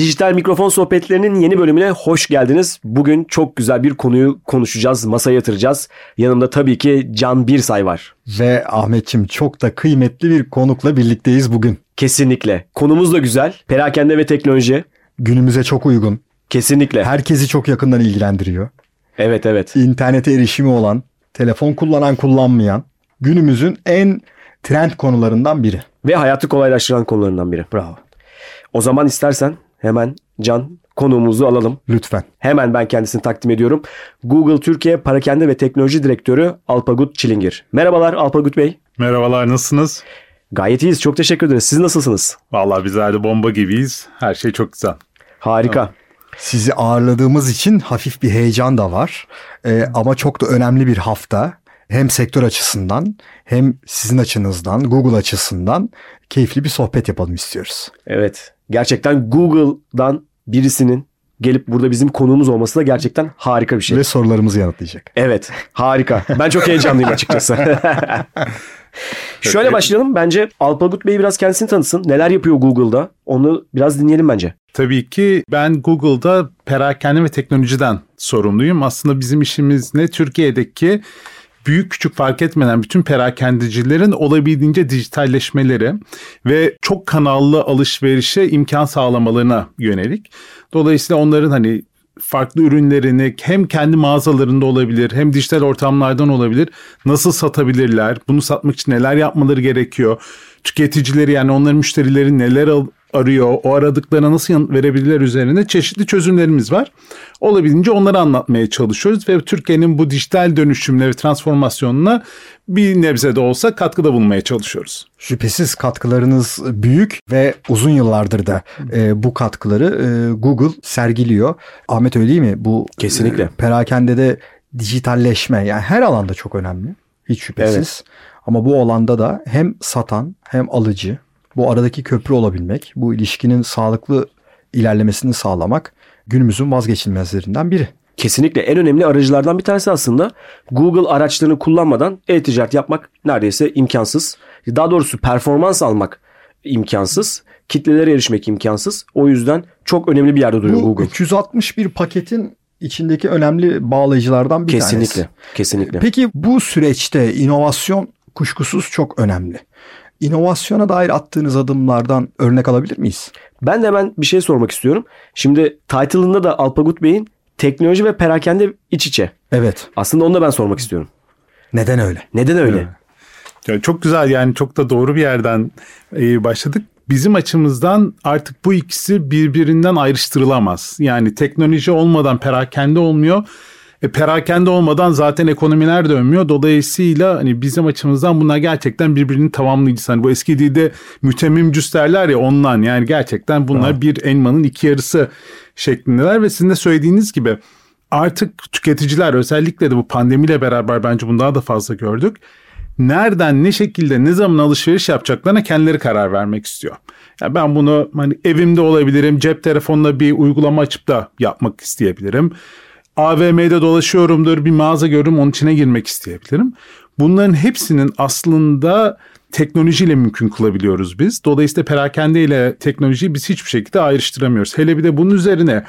Dijital Mikrofon Sohbetlerinin yeni bölümüne hoş geldiniz. Bugün çok güzel bir konuyu konuşacağız, masaya yatıracağız. Yanımda tabii ki Can Birsay var. Ve Ahmetçim çok da kıymetli bir konukla birlikteyiz bugün. Kesinlikle. Konumuz da güzel. Perakende ve teknoloji. Günümüze çok uygun. Kesinlikle. Herkesi çok yakından ilgilendiriyor. Evet evet. İnternete erişimi olan, telefon kullanan kullanmayan günümüzün en trend konularından biri. Ve hayatı kolaylaştıran konularından biri. Bravo. O zaman istersen hemen Can konuğumuzu alalım. Lütfen. Hemen ben kendisini takdim ediyorum. Google Türkiye Parakende ve Teknoloji Direktörü Alpagut Çilingir. Merhabalar Alpagut Bey. Merhabalar nasılsınız? Gayet iyiyiz. Çok teşekkür ederiz. Siz nasılsınız? Vallahi bizler de bomba gibiyiz. Her şey çok güzel. Harika. Sizi ağırladığımız için hafif bir heyecan da var. Ee, ama çok da önemli bir hafta. Hem sektör açısından hem sizin açınızdan, Google açısından keyifli bir sohbet yapalım istiyoruz. Evet. Gerçekten Google'dan birisinin gelip burada bizim konuğumuz olması da gerçekten harika bir şey. Ve sorularımızı yanıtlayacak. Evet. Harika. Ben çok heyecanlıyım açıkçası. Şöyle başlayalım. Bence Alpagut Bey biraz kendisini tanısın. Neler yapıyor Google'da? Onu biraz dinleyelim bence. Tabii ki ben Google'da perakende ve teknolojiden sorumluyum. Aslında bizim işimiz ne? Türkiye'deki büyük küçük fark etmeden bütün perakendecilerin olabildiğince dijitalleşmeleri ve çok kanallı alışverişe imkan sağlamalarına yönelik. Dolayısıyla onların hani farklı ürünlerini hem kendi mağazalarında olabilir hem dijital ortamlardan olabilir. Nasıl satabilirler? Bunu satmak için neler yapmaları gerekiyor? Tüketicileri yani onların müşterileri neler arıyor, o aradıklarına nasıl yanıt verebilirler üzerine çeşitli çözümlerimiz var. Olabildiğince onları anlatmaya çalışıyoruz ve Türkiye'nin bu dijital dönüşümüne ve transformasyonuna bir nebze de olsa katkıda bulunmaya çalışıyoruz. Şüphesiz katkılarınız büyük ve uzun yıllardır da e, bu katkıları e, Google sergiliyor. Ahmet öyle değil mi? Bu Kesinlikle. E, perakende de dijitalleşme yani her alanda çok önemli. Hiç şüphesiz. Evet. Ama bu alanda da hem satan hem alıcı bu aradaki köprü olabilmek, bu ilişkinin sağlıklı ilerlemesini sağlamak günümüzün vazgeçilmezlerinden biri. Kesinlikle en önemli aracılardan bir tanesi aslında Google araçlarını kullanmadan e-ticaret yapmak neredeyse imkansız. Daha doğrusu performans almak imkansız. Kitlelere erişmek imkansız. O yüzden çok önemli bir yerde duruyor Bu Google. 361 paketin içindeki önemli bağlayıcılardan bir kesinlikle, tanesi. Kesinlikle. Peki bu süreçte inovasyon kuşkusuz çok önemli. İnovasyona dair attığınız adımlardan örnek alabilir miyiz? Ben de hemen bir şey sormak istiyorum. Şimdi title'ında da Alpagut Bey'in teknoloji ve perakende iç içe. Evet. Aslında onu da ben sormak istiyorum. Neden öyle? Neden öyle? Evet. Yani çok güzel yani çok da doğru bir yerden e, başladık. Bizim açımızdan artık bu ikisi birbirinden ayrıştırılamaz. Yani teknoloji olmadan perakende olmuyor. E, perakende olmadan zaten ekonomiler dönmüyor. Dolayısıyla hani bizim açımızdan bunlar gerçekten birbirini tamamlayıcısı. Hani bu eski dilde mütemmimcüs derler ya ondan yani gerçekten bunlar ha. bir elmanın iki yarısı şeklindeler ve sizin de söylediğiniz gibi artık tüketiciler özellikle de bu pandemiyle beraber bence bunu daha da fazla gördük. Nereden, ne şekilde, ne zaman alışveriş yapacaklarına kendileri karar vermek istiyor. Ya ben bunu hani evimde olabilirim, cep telefonuna bir uygulama açıp da yapmak isteyebilirim AVM'de dolaşıyorumdur bir mağaza görürüm onun içine girmek isteyebilirim. Bunların hepsinin aslında teknolojiyle mümkün kılabiliyoruz biz. Dolayısıyla perakende ile teknolojiyi biz hiçbir şekilde ayrıştıramıyoruz. Hele bir de bunun üzerine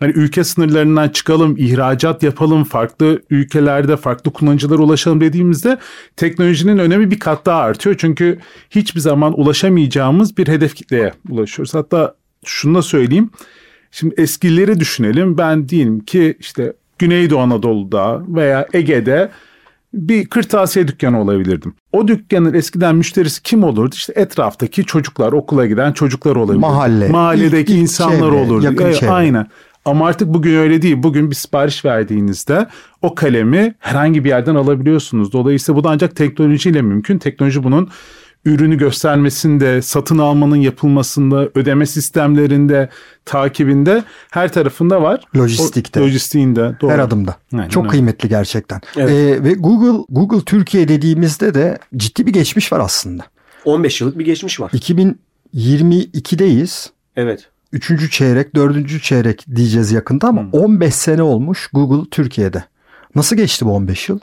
hani ülke sınırlarından çıkalım, ihracat yapalım, farklı ülkelerde farklı kullanıcılara ulaşalım dediğimizde teknolojinin önemi bir kat daha artıyor. Çünkü hiçbir zaman ulaşamayacağımız bir hedef kitleye ulaşıyoruz. Hatta şunu da söyleyeyim. Şimdi eskileri düşünelim. Ben diyelim ki işte Güneydoğu Anadolu'da veya Ege'de bir kırtasiye dükkanı olabilirdim. O dükkanın eskiden müşterisi kim olurdu? İşte etraftaki çocuklar, okula giden çocuklar olabilir. Mahalle. Mahalledeki ilk, ilk insanlar çevre, olurdu. Yakın çevre. Aynen. Ama artık bugün öyle değil. Bugün bir sipariş verdiğinizde o kalemi herhangi bir yerden alabiliyorsunuz. Dolayısıyla bu da ancak teknolojiyle mümkün. Teknoloji bunun ürünü göstermesinde, satın almanın yapılmasında, ödeme sistemlerinde, takibinde her tarafında var. Lojistikte. O, lojistiğinde. Doğru. Her adımda. Yani, Çok öyle. kıymetli gerçekten. Evet. Ee, ve Google Google Türkiye dediğimizde de ciddi bir geçmiş var aslında. 15 yıllık bir geçmiş var. 2022'deyiz. Evet. Üçüncü çeyrek, dördüncü çeyrek diyeceğiz yakında ama hmm. 15 sene olmuş Google Türkiye'de. Nasıl geçti bu 15 yıl?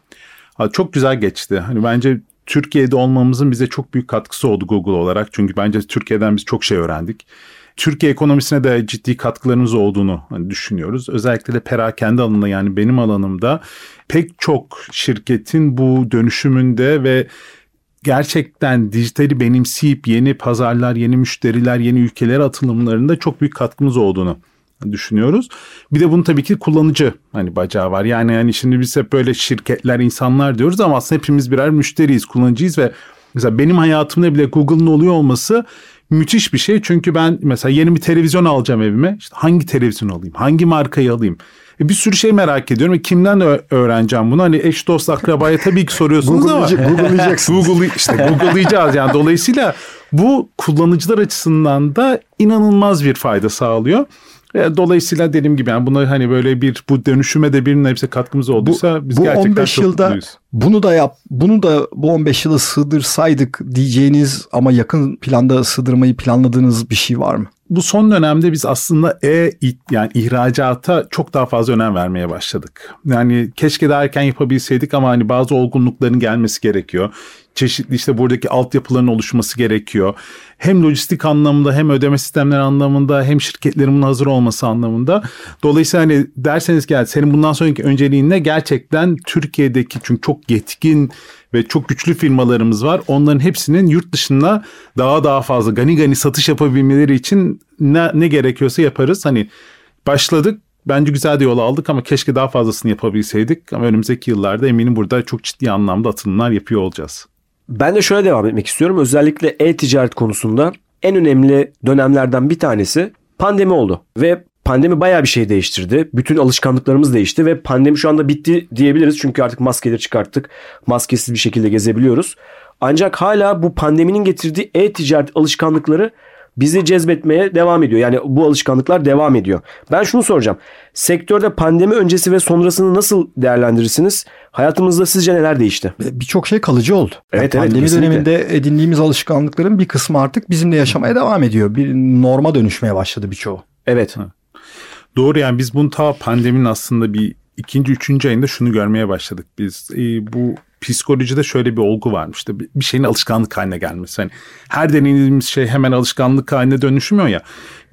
Ha, çok güzel geçti. Hani bence Türkiye'de olmamızın bize çok büyük katkısı oldu Google olarak. Çünkü bence Türkiye'den biz çok şey öğrendik. Türkiye ekonomisine de ciddi katkılarımız olduğunu hani düşünüyoruz. Özellikle de perakende alanında yani benim alanımda pek çok şirketin bu dönüşümünde ve gerçekten dijitali benimseyip yeni pazarlar, yeni müşteriler, yeni ülkelere atılımlarında çok büyük katkımız olduğunu düşünüyoruz. Bir de bunun tabii ki kullanıcı hani bacağı var. Yani yani şimdi biz hep böyle şirketler, insanlar diyoruz ama aslında hepimiz birer müşteriyiz, kullanıcıyız ve mesela benim hayatımda bile Google'ın oluyor olması müthiş bir şey. Çünkü ben mesela yeni bir televizyon alacağım evime. İşte hangi televizyon alayım? Hangi markayı alayım? E bir sürü şey merak ediyorum. E kimden de öğreneceğim bunu? Hani eş dost akrabaya tabii ki soruyorsunuz ama. Google'layacaksınız. Google, işte Google'layacağız yani. Dolayısıyla bu kullanıcılar açısından da inanılmaz bir fayda sağlıyor. E, dolayısıyla dediğim gibi yani buna hani böyle bir bu dönüşüme de bir nebze katkımız olduysa bu, biz bu gerçekten 15 çok yılda mutluyuz. bunu da yap bunu da bu 15 yıla sığdırsaydık diyeceğiniz ama yakın planda sığdırmayı planladığınız bir şey var mı? Bu son dönemde biz aslında e yani ihracata çok daha fazla önem vermeye başladık. Yani keşke daha erken yapabilseydik ama hani bazı olgunlukların gelmesi gerekiyor çeşitli işte buradaki altyapıların oluşması gerekiyor. Hem lojistik anlamında hem ödeme sistemleri anlamında hem şirketlerimin hazır olması anlamında. Dolayısıyla hani derseniz ki senin bundan sonraki önceliğin ne? Gerçekten Türkiye'deki çünkü çok yetkin ve çok güçlü firmalarımız var. Onların hepsinin yurt dışında daha daha fazla gani gani satış yapabilmeleri için ne, ne gerekiyorsa yaparız. Hani başladık bence güzel de yol aldık ama keşke daha fazlasını yapabilseydik. Ama önümüzdeki yıllarda eminim burada çok ciddi anlamda atılımlar yapıyor olacağız. Ben de şöyle devam etmek istiyorum. Özellikle e-ticaret konusunda en önemli dönemlerden bir tanesi pandemi oldu. Ve pandemi bayağı bir şey değiştirdi. Bütün alışkanlıklarımız değişti ve pandemi şu anda bitti diyebiliriz. Çünkü artık maskeleri çıkarttık. Maskesiz bir şekilde gezebiliyoruz. Ancak hala bu pandeminin getirdiği e-ticaret alışkanlıkları bizi cezbetmeye devam ediyor. Yani bu alışkanlıklar devam ediyor. Ben şunu soracağım. Sektörde pandemi öncesi ve sonrasını nasıl değerlendirirsiniz? Hayatımızda sizce neler değişti? Birçok şey kalıcı oldu. Evet, yani evet, pandemi kesinlikle. döneminde edindiğimiz alışkanlıkların bir kısmı artık bizimle yaşamaya devam ediyor. Bir norma dönüşmeye başladı birçoğu. Evet. Doğru yani biz bunu ta pandeminin aslında bir ikinci, üçüncü ayında şunu görmeye başladık. Biz e, bu psikolojide şöyle bir olgu varmış. İşte bir şeyin alışkanlık haline gelmesi. Hani her denediğimiz şey hemen alışkanlık haline dönüşmüyor ya.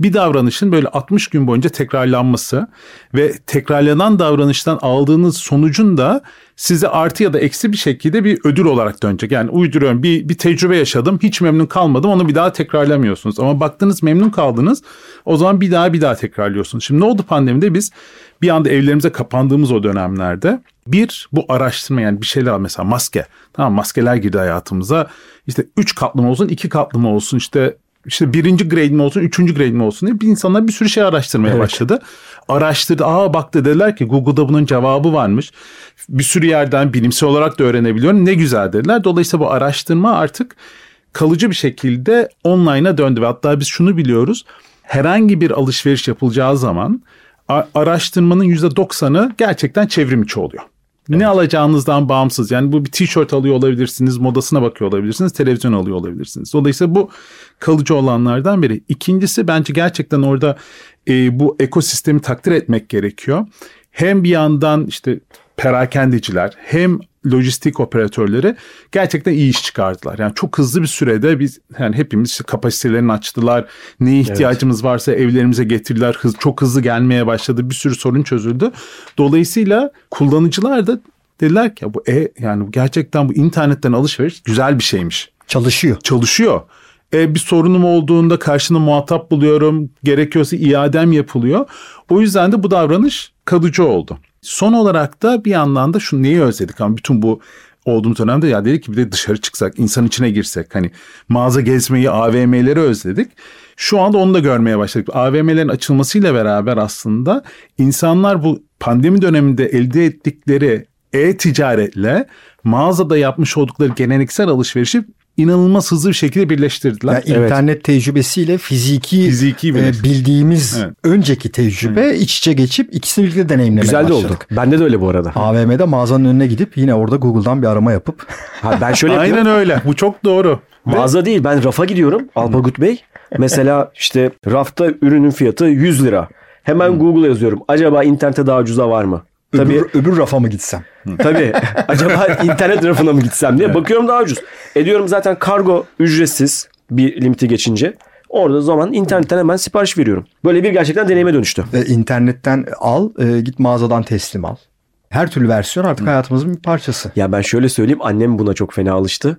Bir davranışın böyle 60 gün boyunca tekrarlanması ve tekrarlanan davranıştan aldığınız sonucun da size artı ya da eksi bir şekilde bir ödül olarak dönecek. Yani uyduruyorum bir, bir tecrübe yaşadım hiç memnun kalmadım onu bir daha tekrarlamıyorsunuz. Ama baktınız memnun kaldınız o zaman bir daha bir daha tekrarlıyorsunuz. Şimdi ne oldu pandemide biz bir anda evlerimize kapandığımız o dönemlerde bir bu araştırma yani bir şeyler mesela maske. Tamam maskeler girdi hayatımıza. İşte üç katlı mı olsun iki katlı mı olsun işte işte birinci grade mi olsun, üçüncü grade mi olsun diye bir insanlar bir sürü şey araştırmaya evet. başladı. Araştırdı, aa baktı dediler ki Google'da bunun cevabı varmış. Bir sürü yerden bilimsel olarak da öğrenebiliyorum. Ne güzel dediler. Dolayısıyla bu araştırma artık kalıcı bir şekilde online'a döndü. Ve hatta biz şunu biliyoruz. Herhangi bir alışveriş yapılacağı zaman araştırmanın %90'ı gerçekten çevrim içi oluyor. Evet. Ne alacağınızdan bağımsız. Yani bu bir tişört alıyor olabilirsiniz, modasına bakıyor olabilirsiniz, televizyon alıyor olabilirsiniz. Dolayısıyla bu kalıcı olanlardan biri. İkincisi bence gerçekten orada e, bu ekosistemi takdir etmek gerekiyor. Hem bir yandan işte perakendeciler hem lojistik operatörleri gerçekten iyi iş çıkardılar. Yani çok hızlı bir sürede biz yani hepimiz işte kapasitelerini açtılar. Neye ihtiyacımız evet. varsa evlerimize getirdiler. Hız, çok hızlı gelmeye başladı. Bir sürü sorun çözüldü. Dolayısıyla kullanıcılar da dediler ki bu e yani gerçekten bu internetten alışveriş güzel bir şeymiş. Çalışıyor. Çalışıyor. E, bir sorunum olduğunda karşına muhatap buluyorum. Gerekiyorsa iadem yapılıyor. O yüzden de bu davranış kalıcı oldu. Son olarak da bir yandan da şunu neyi özledik ama bütün bu olduğumuz dönemde ya dedik ki bir de dışarı çıksak, insan içine girsek. Hani mağaza gezmeyi, AVM'leri özledik. Şu anda onu da görmeye başladık. AVM'lerin açılmasıyla beraber aslında insanlar bu pandemi döneminde elde ettikleri e-ticaretle mağazada yapmış oldukları geleneksel alışverişi inanılmaz hızlı bir şekilde birleştirdiler. Yani evet. internet tecrübesiyle fiziki, fiziki e, bildiğimiz evet. önceki tecrübe evet. iç içe geçip ikisini birlikte deneyimlemeye Güzel başladık. de oldu. Bende de öyle bu arada. AVM'de mağazanın önüne gidip yine orada Google'dan bir arama yapıp. Ha, ben şöyle Aynen öyle. Bu çok doğru. Mağaza değil ben rafa gidiyorum Alpagut Bey. Mesela işte rafta ürünün fiyatı 100 lira. Hemen hmm. Google'a yazıyorum. Acaba internette daha ucuza var mı? Tabii, öbür, öbür rafa mı gitsem? Tabii. Acaba internet rafına mı gitsem diye. Bakıyorum daha ucuz. Ediyorum zaten kargo ücretsiz bir limiti geçince. Orada zaman internetten hemen sipariş veriyorum. Böyle bir gerçekten deneyime dönüştü. E, internetten al, e, git mağazadan teslim al. Her türlü versiyon artık hayatımızın bir parçası. Ya ben şöyle söyleyeyim annem buna çok fena alıştı.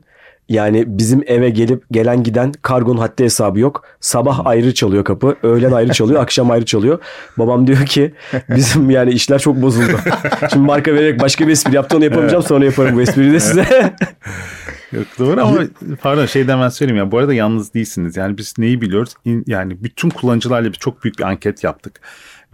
Yani bizim eve gelip gelen giden kargonun haddi hesabı yok. Sabah ayrı çalıyor kapı, öğlen ayrı çalıyor, akşam ayrı çalıyor. Babam diyor ki bizim yani işler çok bozuldu. Şimdi marka vererek başka bir espri yaptı onu yapamayacağım sonra yaparım bu espriyi de size. Yok doğru ama pardon şey hemen söyleyeyim ya bu arada yalnız değilsiniz. Yani biz neyi biliyoruz? Yani bütün kullanıcılarla bir çok büyük bir anket yaptık.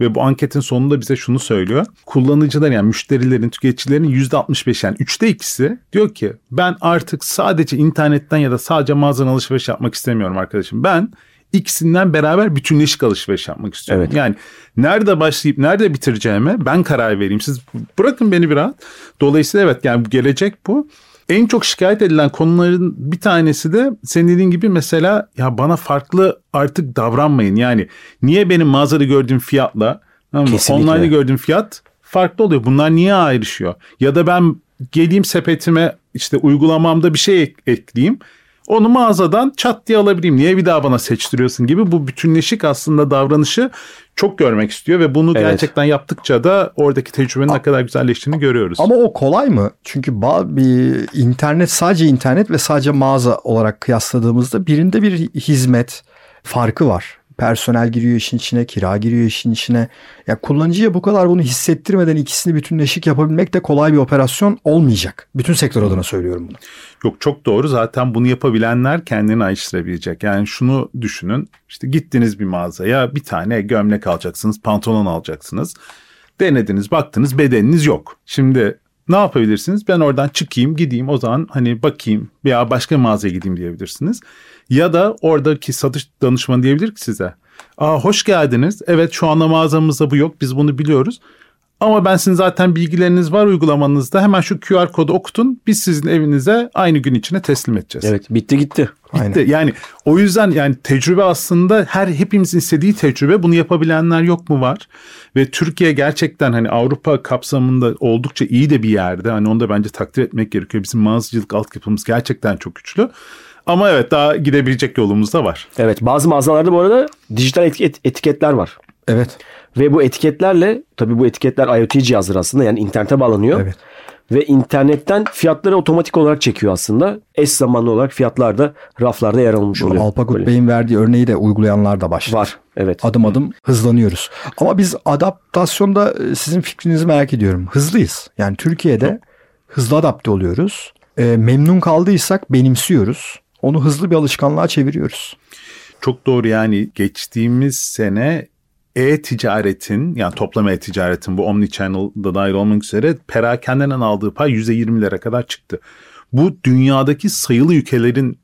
Ve bu anketin sonunda bize şunu söylüyor. Kullanıcılar yani müşterilerin, tüketicilerin %65 yani üçte ikisi diyor ki ben artık sadece internetten ya da sadece mağazadan alışveriş yapmak istemiyorum arkadaşım. Ben ikisinden beraber bütünleşik alışveriş yapmak istiyorum. Evet. Yani nerede başlayıp nerede bitireceğime ben karar vereyim. Siz bırakın beni bir rahat. Dolayısıyla evet yani gelecek bu. En çok şikayet edilen konuların bir tanesi de senin dediğin gibi mesela ya bana farklı artık davranmayın. Yani niye benim mağazada gördüğüm fiyatla tamam online'da gördüğüm fiyat farklı oluyor. Bunlar niye ayrışıyor? Ya da ben geleyim sepetime işte uygulamamda bir şey ek- ekleyeyim. Onu mağazadan çat diye alabileyim. Niye bir daha bana seçtiriyorsun gibi bu bütünleşik aslında davranışı çok görmek istiyor ve bunu Evet. gerçekten yaptıkça da oradaki tecrübenin ne kadar güzelleştiğini görüyoruz. Ama o kolay mı? Çünkü bir internet sadece internet ve sadece mağaza olarak kıyasladığımızda birinde bir hizmet farkı var. Personel giriyor işin içine, kira giriyor işin içine. Ya kullanıcıya bu kadar bunu hissettirmeden ikisini bütünleşik yapabilmek de kolay bir operasyon olmayacak. Bütün sektör adına söylüyorum bunu. Yok çok doğru zaten bunu yapabilenler kendini ayrıştırabilecek. Yani şunu düşünün işte gittiniz bir mağazaya bir tane gömlek alacaksınız pantolon alacaksınız. Denediniz baktınız bedeniniz yok. Şimdi ne yapabilirsiniz? Ben oradan çıkayım gideyim o zaman hani bakayım veya başka mağazaya gideyim diyebilirsiniz. Ya da oradaki satış danışmanı diyebilir ki size. Aa hoş geldiniz. Evet şu anda mağazamızda bu yok biz bunu biliyoruz. Ama ben sizin zaten bilgileriniz var uygulamanızda. Hemen şu QR kodu okutun. Biz sizin evinize aynı gün içine teslim edeceğiz. Evet bitti gitti. Aynen. De- Yani o yüzden yani tecrübe aslında her hepimizin istediği tecrübe. Bunu yapabilenler yok mu var? Ve Türkiye gerçekten hani Avrupa kapsamında oldukça iyi de bir yerde. Hani onu da bence takdir etmek gerekiyor. Bizim mağazacılık altyapımız gerçekten çok güçlü. Ama evet daha gidebilecek yolumuz da var. Evet bazı mağazalarda bu arada dijital etiket, etiketler var. Evet. Ve bu etiketlerle tabii bu etiketler IoT cihazları aslında yani internete bağlanıyor. Evet. Ve internetten fiyatları otomatik olarak çekiyor aslında. Eş zamanlı olarak fiyatlar da raflarda yer almış oluyor. Alpagut Böyle. Bey'in verdiği örneği de uygulayanlar da başladı. Var evet. Adım adım hızlanıyoruz. Ama biz adaptasyonda e, sizin fikrinizi merak ediyorum. Hızlıyız. Yani Türkiye'de hızlı adapte oluyoruz. E, memnun kaldıysak benimsiyoruz. Onu hızlı bir alışkanlığa çeviriyoruz. Çok doğru yani geçtiğimiz sene e-ticaretin yani toplam e-ticaretin bu Omnichannel'da dahil olmak üzere perakendeden aldığı pay %20'lere kadar çıktı. Bu dünyadaki sayılı ülkelerin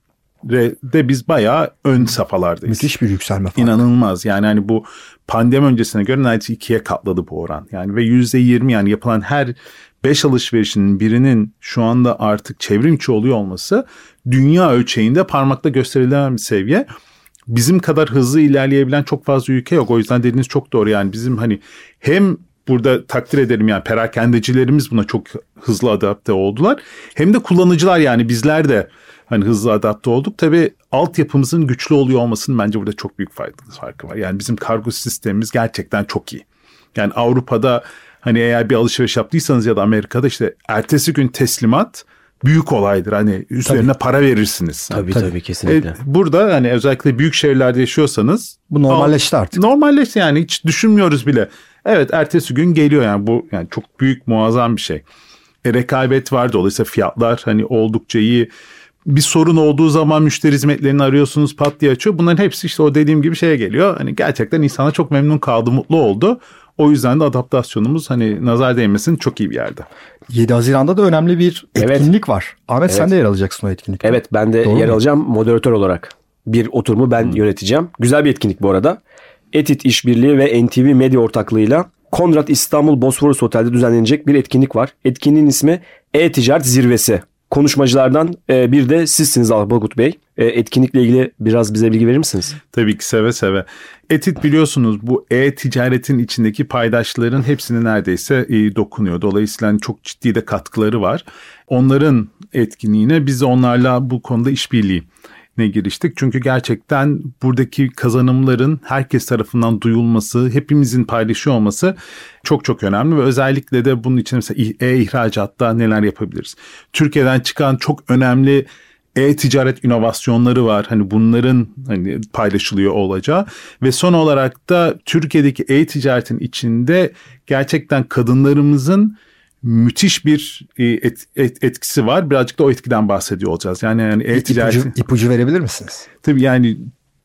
de biz bayağı ön safhalardayız. Müthiş bir yükselme farkı. İnanılmaz yani hani bu pandemi öncesine göre neredeyse ikiye katladı bu oran. Yani ve yüzde yirmi yani yapılan her beş alışverişinin birinin şu anda artık çevrim içi oluyor olması dünya ölçeğinde parmakla gösterilen bir seviye. Bizim kadar hızlı ilerleyebilen çok fazla ülke yok. O yüzden dediğiniz çok doğru yani bizim hani hem burada takdir ederim yani perakendecilerimiz buna çok hızlı adapte oldular. Hem de kullanıcılar yani bizler de hani hızlı adapte olduk. Tabii altyapımızın güçlü oluyor olmasının bence burada çok büyük farkı var. Yani bizim kargo sistemimiz gerçekten çok iyi. Yani Avrupa'da hani eğer bir alışveriş yaptıysanız ya da Amerika'da işte ertesi gün teslimat büyük olaydır. Hani üzerine para verirsiniz. Tabii Tabii. tabii, kesinlikle. E, burada hani özellikle büyük şehirlerde yaşıyorsanız Bu normalleşti artık. Normalleşti yani hiç düşünmüyoruz bile. Evet ertesi gün geliyor yani bu yani çok büyük muazzam bir şey. E, rekabet var dolayısıyla fiyatlar hani oldukça iyi. Bir sorun olduğu zaman müşteri hizmetlerini arıyorsunuz pat diye açıyor. Bunların hepsi işte o dediğim gibi şeye geliyor. Hani gerçekten insana çok memnun kaldı, mutlu oldu. O yüzden de adaptasyonumuz hani nazar değmesin çok iyi bir yerde. 7 Haziran'da da önemli bir Evet. etkinlik var. Ahmet sen Evet. de yer alacaksın o etkinlikte. Evet ben de Doğru yer mu? alacağım moderatör olarak. Bir oturumu ben yöneteceğim. Güzel bir etkinlik bu arada. Etit İşbirliği ve NTV Medya ortaklığıyla Konrad İstanbul Bosphorus Otel'de düzenlenecek bir etkinlik var. Etkinliğin ismi E-Ticaret Zirvesi. Konuşmacılardan e, bir de sizsiniz Alpagut Bey. E, etkinlikle ilgili biraz bize bilgi verir misiniz? Tabii ki seve seve. Etit biliyorsunuz bu e-ticaretin içindeki paydaşların hepsine neredeyse e, dokunuyor. Dolayısıyla hani çok ciddi de katkıları var. Onların etkinliğine biz onlarla bu konuda işbirliği ne giriştik. Çünkü gerçekten buradaki kazanımların herkes tarafından duyulması, hepimizin paylaşıyor olması çok çok önemli ve özellikle de bunun için mesela e-ihracatta neler yapabiliriz? Türkiye'den çıkan çok önemli e-ticaret inovasyonları var. Hani bunların hani paylaşılıyor olacağı ve son olarak da Türkiye'deki e-ticaretin içinde gerçekten kadınlarımızın müthiş bir e, et, et, etkisi var. Birazcık da o etkiden bahsediyor olacağız. Yani yani e-ticaret ipucu, ipucu verebilir misiniz? Tabii yani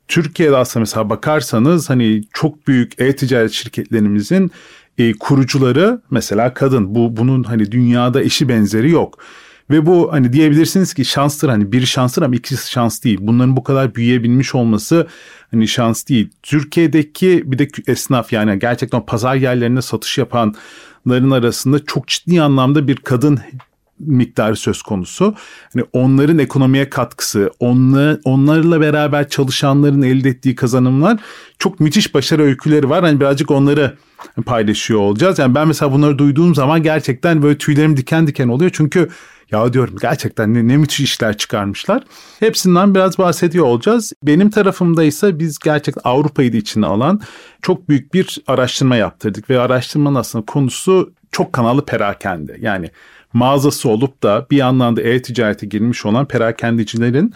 Türkiye'de aslında mesela bakarsanız hani çok büyük e-ticaret şirketlerimizin e, kurucuları mesela kadın. Bu bunun hani dünyada eşi benzeri yok. Ve bu hani diyebilirsiniz ki şanstır hani bir şanstır ama ikisi şans değil. Bunların bu kadar büyüyebilmiş olması hani şans değil. Türkiye'deki bir de esnaf yani gerçekten pazar yerlerinde satış yapanların arasında çok ciddi anlamda bir kadın miktarı söz konusu. Hani onların ekonomiye katkısı, onla, onlarla beraber çalışanların elde ettiği kazanımlar çok müthiş başarı öyküleri var. Hani birazcık onları paylaşıyor olacağız. Yani ben mesela bunları duyduğum zaman gerçekten böyle tüylerim diken diken oluyor. Çünkü ya diyorum gerçekten ne, ne müthiş işler çıkarmışlar. Hepsinden biraz bahsediyor olacağız. Benim tarafımda ise biz gerçekten Avrupa'yı da içine alan çok büyük bir araştırma yaptırdık. Ve araştırmanın aslında konusu çok kanallı perakende. Yani mağazası olup da bir yandan da e-ticarete girmiş olan perakendecilerin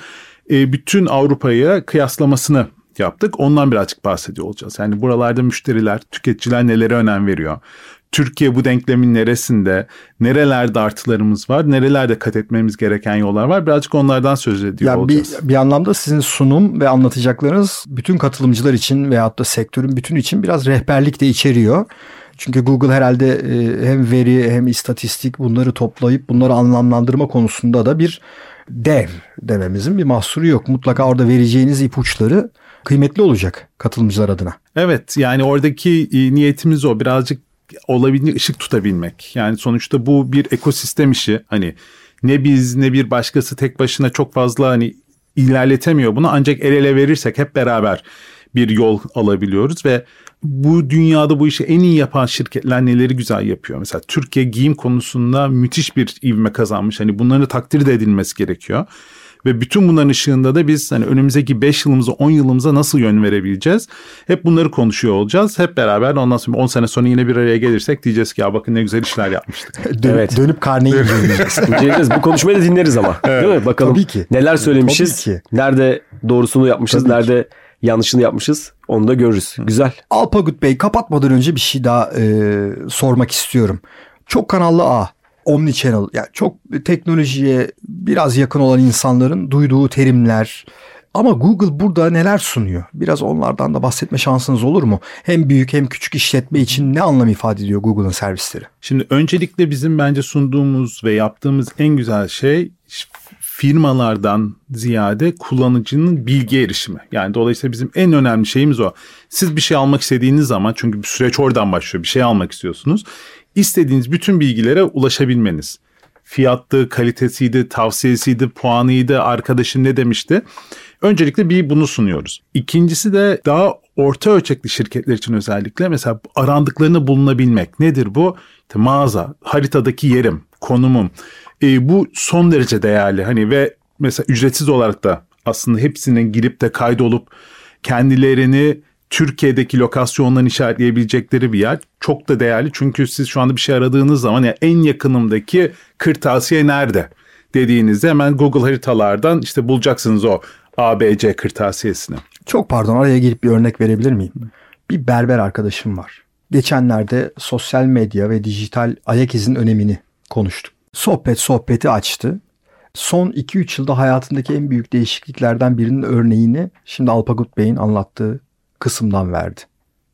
e, bütün Avrupa'ya kıyaslamasını yaptık. Ondan birazcık bahsediyor olacağız. Yani buralarda müşteriler, tüketiciler nelere önem veriyor? Türkiye bu denklemin neresinde, nerelerde artılarımız var, nerelerde kat etmemiz gereken yollar var. Birazcık onlardan söz ediyor yani olacağız. Bir, bir anlamda sizin sunum ve anlatacaklarınız bütün katılımcılar için veyahut da sektörün bütün için biraz rehberlik de içeriyor. Çünkü Google herhalde e, hem veri hem istatistik bunları toplayıp bunları anlamlandırma konusunda da bir dev dememizin bir mahsuru yok. Mutlaka orada vereceğiniz ipuçları kıymetli olacak katılımcılar adına. Evet yani oradaki e, niyetimiz o birazcık olabildiğince ışık tutabilmek. Yani sonuçta bu bir ekosistem işi. Hani ne biz ne bir başkası tek başına çok fazla hani ilerletemiyor bunu ancak el ele verirsek hep beraber bir yol alabiliyoruz ve bu dünyada bu işi en iyi yapan şirketler neleri güzel yapıyor. Mesela Türkiye giyim konusunda müthiş bir ivme kazanmış. Hani bunların takdir de edilmesi gerekiyor. Ve bütün bunların ışığında da biz hani önümüzdeki 5 yılımıza 10 yılımıza nasıl yön verebileceğiz? Hep bunları konuşuyor olacağız. Hep beraber ondan sonra 10 sene sonra yine bir araya gelirsek diyeceğiz ki ya bakın ne güzel işler yapmıştık. dönüp, evet. dönüp karneyi inceleyeceğiz. Bu konuşmayı da dinleriz ama. Evet. Değil mi? Bakalım Tabii ki. neler söylemişiz. Tabii ki. Nerede doğrusunu yapmışız, Tabii nerede ki yanlışını yapmışız. Onu da görürüz. Güzel. Alpagut Bey kapatmadan önce bir şey daha e, sormak istiyorum. Çok kanallı A omnichannel yani çok teknolojiye biraz yakın olan insanların duyduğu terimler. Ama Google burada neler sunuyor? Biraz onlardan da bahsetme şansınız olur mu? Hem büyük hem küçük işletme için ne anlam ifade ediyor Google'ın servisleri? Şimdi öncelikle bizim bence sunduğumuz ve yaptığımız en güzel şey firmalardan ziyade kullanıcının bilgi erişimi. Yani dolayısıyla bizim en önemli şeyimiz o. Siz bir şey almak istediğiniz zaman çünkü bir süreç oradan başlıyor. Bir şey almak istiyorsunuz istediğiniz bütün bilgilere ulaşabilmeniz. Fiyattı, kalitesiydi, tavsiyesiydi, puanıydı, arkadaşın ne demişti. Öncelikle bir bunu sunuyoruz. İkincisi de daha orta ölçekli şirketler için özellikle mesela arandıklarını bulunabilmek. Nedir bu? İşte mağaza, haritadaki yerim, konumum. E, bu son derece değerli. Hani ve mesela ücretsiz olarak da aslında hepsinin girip de kaydolup kendilerini Türkiye'deki lokasyonlarını işaretleyebilecekleri bir yer. Çok da değerli çünkü siz şu anda bir şey aradığınız zaman ya en yakınımdaki kırtasiye nerede dediğinizde hemen Google haritalardan işte bulacaksınız o ABC kırtasiyesini. Çok pardon araya girip bir örnek verebilir miyim? Bir berber arkadaşım var. Geçenlerde sosyal medya ve dijital ayak izin önemini konuştuk. Sohbet sohbeti açtı. Son 2-3 yılda hayatındaki en büyük değişikliklerden birinin örneğini şimdi Alpagut Bey'in anlattığı kısımdan verdi.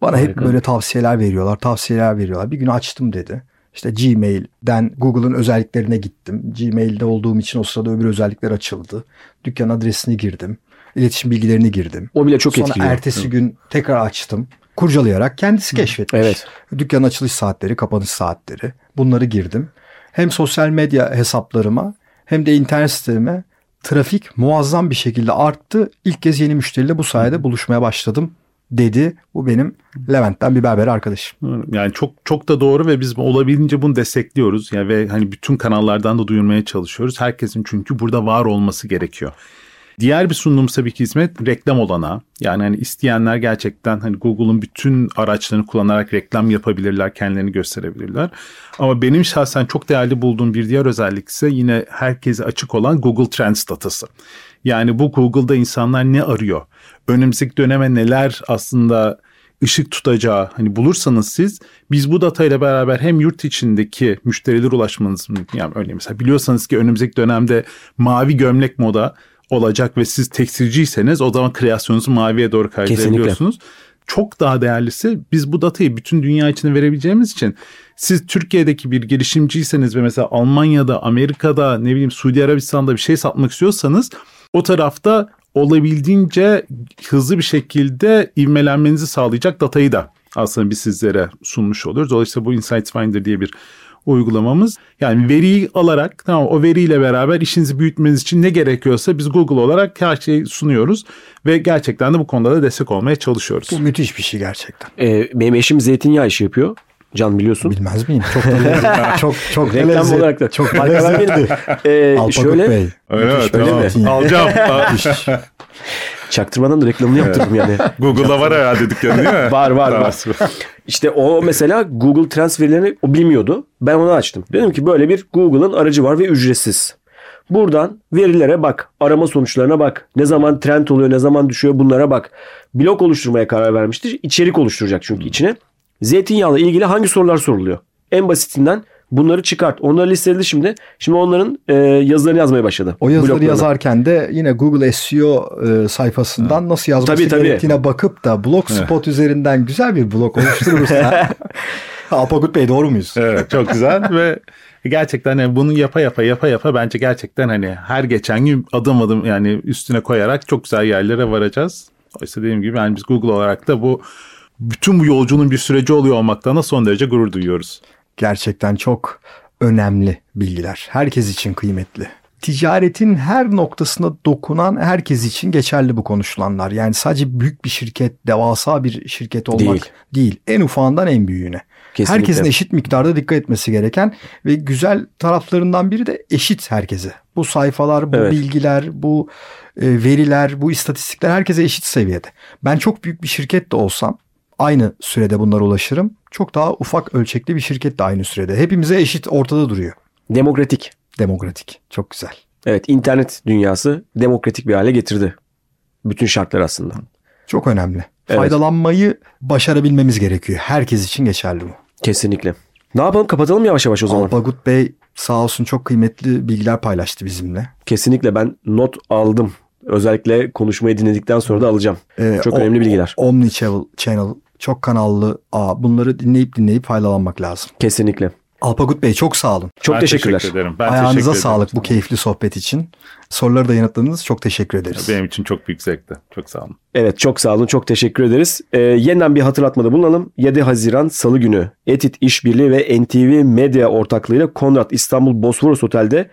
Bana Harika. hep böyle tavsiyeler veriyorlar, tavsiyeler veriyorlar. Bir gün açtım dedi. İşte Gmail'den Google'ın özelliklerine gittim. Gmail'de olduğum için o sırada öbür özellikler açıldı. Dükkan adresini girdim. iletişim bilgilerini girdim. O bile çok Sonra etkiliyor. ertesi Hı. gün tekrar açtım. Kurcalayarak kendisi keşfetmiş. Evet. Dükkan açılış saatleri, kapanış saatleri. Bunları girdim. Hem sosyal medya hesaplarıma hem de internet siteme trafik muazzam bir şekilde arttı. İlk kez yeni müşteriyle bu sayede buluşmaya başladım dedi. Bu benim Levent'ten bir berber arkadaşım. Yani çok çok da doğru ve biz olabildiğince bunu destekliyoruz. Yani ve hani bütün kanallardan da duyurmaya çalışıyoruz. Herkesin çünkü burada var olması gerekiyor. Diğer bir sunduğumuz tabii ki hizmet reklam olana. Yani hani isteyenler gerçekten hani Google'un bütün araçlarını kullanarak reklam yapabilirler, kendilerini gösterebilirler. Ama benim şahsen çok değerli bulduğum bir diğer özellik ise yine herkese açık olan Google Trends datası. Yani bu Google'da insanlar ne arıyor? Önümüzdeki döneme neler aslında ışık tutacağı hani bulursanız siz biz bu datayla beraber hem yurt içindeki müşteriler ulaşmanız yani örneğin mesela biliyorsanız ki önümüzdeki dönemde mavi gömlek moda olacak ve siz tekstilciyseniz o zaman kreasyonunuzu maviye doğru kaydırabiliyorsunuz. Çok daha değerlisi biz bu datayı bütün dünya içine verebileceğimiz için siz Türkiye'deki bir girişimciyseniz ve mesela Almanya'da, Amerika'da, ne bileyim Suudi Arabistan'da bir şey satmak istiyorsanız o tarafta olabildiğince hızlı bir şekilde ivmelenmenizi sağlayacak datayı da aslında biz sizlere sunmuş oluyoruz. Dolayısıyla bu Insights Finder diye bir uygulamamız. Yani veriyi alarak tamam o veriyle beraber işinizi büyütmeniz için ne gerekiyorsa biz Google olarak her şeyi sunuyoruz ve gerçekten de bu konuda da destek olmaya çalışıyoruz. Bu müthiş bir şey gerçekten. Ee, benim eşim zeytinyağı işi yapıyor. Can biliyorsun. Bilmez miyim? Çok da çok çok Reklam olarak da. Çok Marka lezzetli. vermeyelim. Ee, şöyle Bey. Evet, Müthiş tamam. zeytinyağı. Alacağım. çaktırmadan da reklamını yaptırdım yani. Google'da var herhalde dükkanı değil mi? Var, var, var. İşte o mesela Google Trends verilerini o bilmiyordu. Ben onu açtım. Dedim ki böyle bir Google'ın aracı var ve ücretsiz. Buradan verilere bak, arama sonuçlarına bak. Ne zaman trend oluyor, ne zaman düşüyor bunlara bak. Blok oluşturmaya karar vermiştir. İçerik oluşturacak çünkü içine. Zeytinyağla ilgili hangi sorular soruluyor? En basitinden bunları çıkart. Onları listeledi şimdi. Şimdi onların e, yazılarını yazmaya başladı. O yazıları yazarken de yine Google SEO e, sayfasından nasıl yazması Tabii, tabii. gerektiğine bakıp da Blogspot üzerinden güzel bir blog oluşturursa Alpagut Bey doğru muyuz? Evet çok güzel ve gerçekten yani bunu yapa yapa yapa yapa bence gerçekten hani her geçen gün adım adım yani üstüne koyarak çok güzel yerlere varacağız. Oysa dediğim gibi yani biz Google olarak da bu bütün bu yolculuğun bir süreci oluyor olmaktan da son derece gurur duyuyoruz. Gerçekten çok önemli bilgiler. Herkes için kıymetli. Ticaretin her noktasına dokunan herkes için geçerli bu konuşulanlar. Yani sadece büyük bir şirket, devasa bir şirket olmak Değil. değil. En ufağından en büyüğüne. Kesinlikle. Herkesin eşit miktarda dikkat etmesi gereken ve güzel taraflarından biri de eşit herkese. Bu sayfalar, bu Evet. bilgiler, bu e, veriler, bu istatistikler herkese eşit seviyede. Ben çok büyük bir şirket de olsam aynı sürede bunlara ulaşırım. Çok daha ufak ölçekli bir şirket de aynı sürede. Hepimize eşit ortada duruyor. Demokratik. Demokratik. Çok güzel. Evet internet dünyası demokratik bir hale getirdi. Bütün şartlar aslında. Çok önemli. Evet. Faydalanmayı başarabilmemiz gerekiyor. Herkes için geçerli bu. Kesinlikle. Ne yapalım kapatalım yavaş yavaş o zaman. Alpagut Bey sağ olsun çok kıymetli bilgiler paylaştı bizimle. Kesinlikle ben not aldım. Özellikle konuşmayı dinledikten sonra da alacağım. Ee, Çok o- önemli bilgiler. Omni Channel, Channel çok kanallı ağ. Bunları dinleyip dinleyip faydalanmak lazım. Kesinlikle. Alpagut Bey çok sağ olun. Çok Ben teşekkürler. Teşekkür ederim. Ben Ayağınıza teşekkür ederim. sağlık bu keyifli sohbet için. Soruları da yanıtladınız. Çok teşekkür ederiz. Benim için çok büyük zevkti. Çok sağ olun. Evet çok sağ olun. Çok teşekkür ederiz. Ee, yeniden bir hatırlatmada bulunalım. 7 Haziran Salı günü Etit İşbirliği ve NTV Medya ortaklığıyla Konrad İstanbul Bosforos Otel'de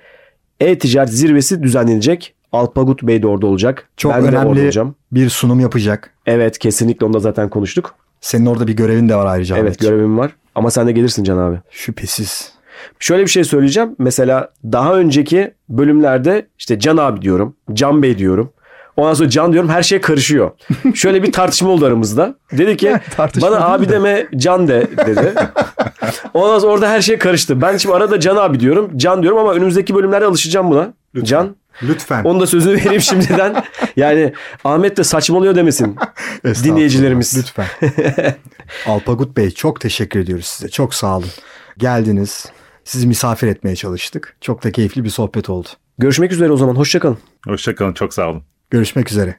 e-ticaret zirvesi düzenlenecek. Alpagut Bey de orada olacak. Çok ben önemli olacağım. bir sunum yapacak. Evet kesinlikle onu da zaten konuştuk. Senin orada bir görevin de var ayrıca. Evet görevim var. Ama sen de gelirsin Can abi. Şüphesiz. Şöyle bir şey söyleyeceğim. Mesela daha önceki bölümlerde işte Can abi diyorum. Can Bey diyorum. Ondan sonra Can diyorum her şey karışıyor. Şöyle bir tartışma oldu aramızda. Dedi ki bana abi de. deme Can de dedi. Ondan sonra orada her şey karıştı. Ben şimdi arada Can abi diyorum. Can diyorum ama önümüzdeki bölümlerde alışacağım buna. Can. Lütfen. Onu da sözünü vereyim şimdiden. Yani Ahmet de saçmalıyor demesin dinleyicilerimiz. Lütfen. Alpagut Bey çok teşekkür ediyoruz size. Çok sağ olun. Geldiniz. Sizi misafir etmeye çalıştık. Çok da keyifli bir sohbet oldu. Görüşmek üzere o zaman. Hoşçakalın. Hoşçakalın. Çok sağ olun. Görüşmek üzere.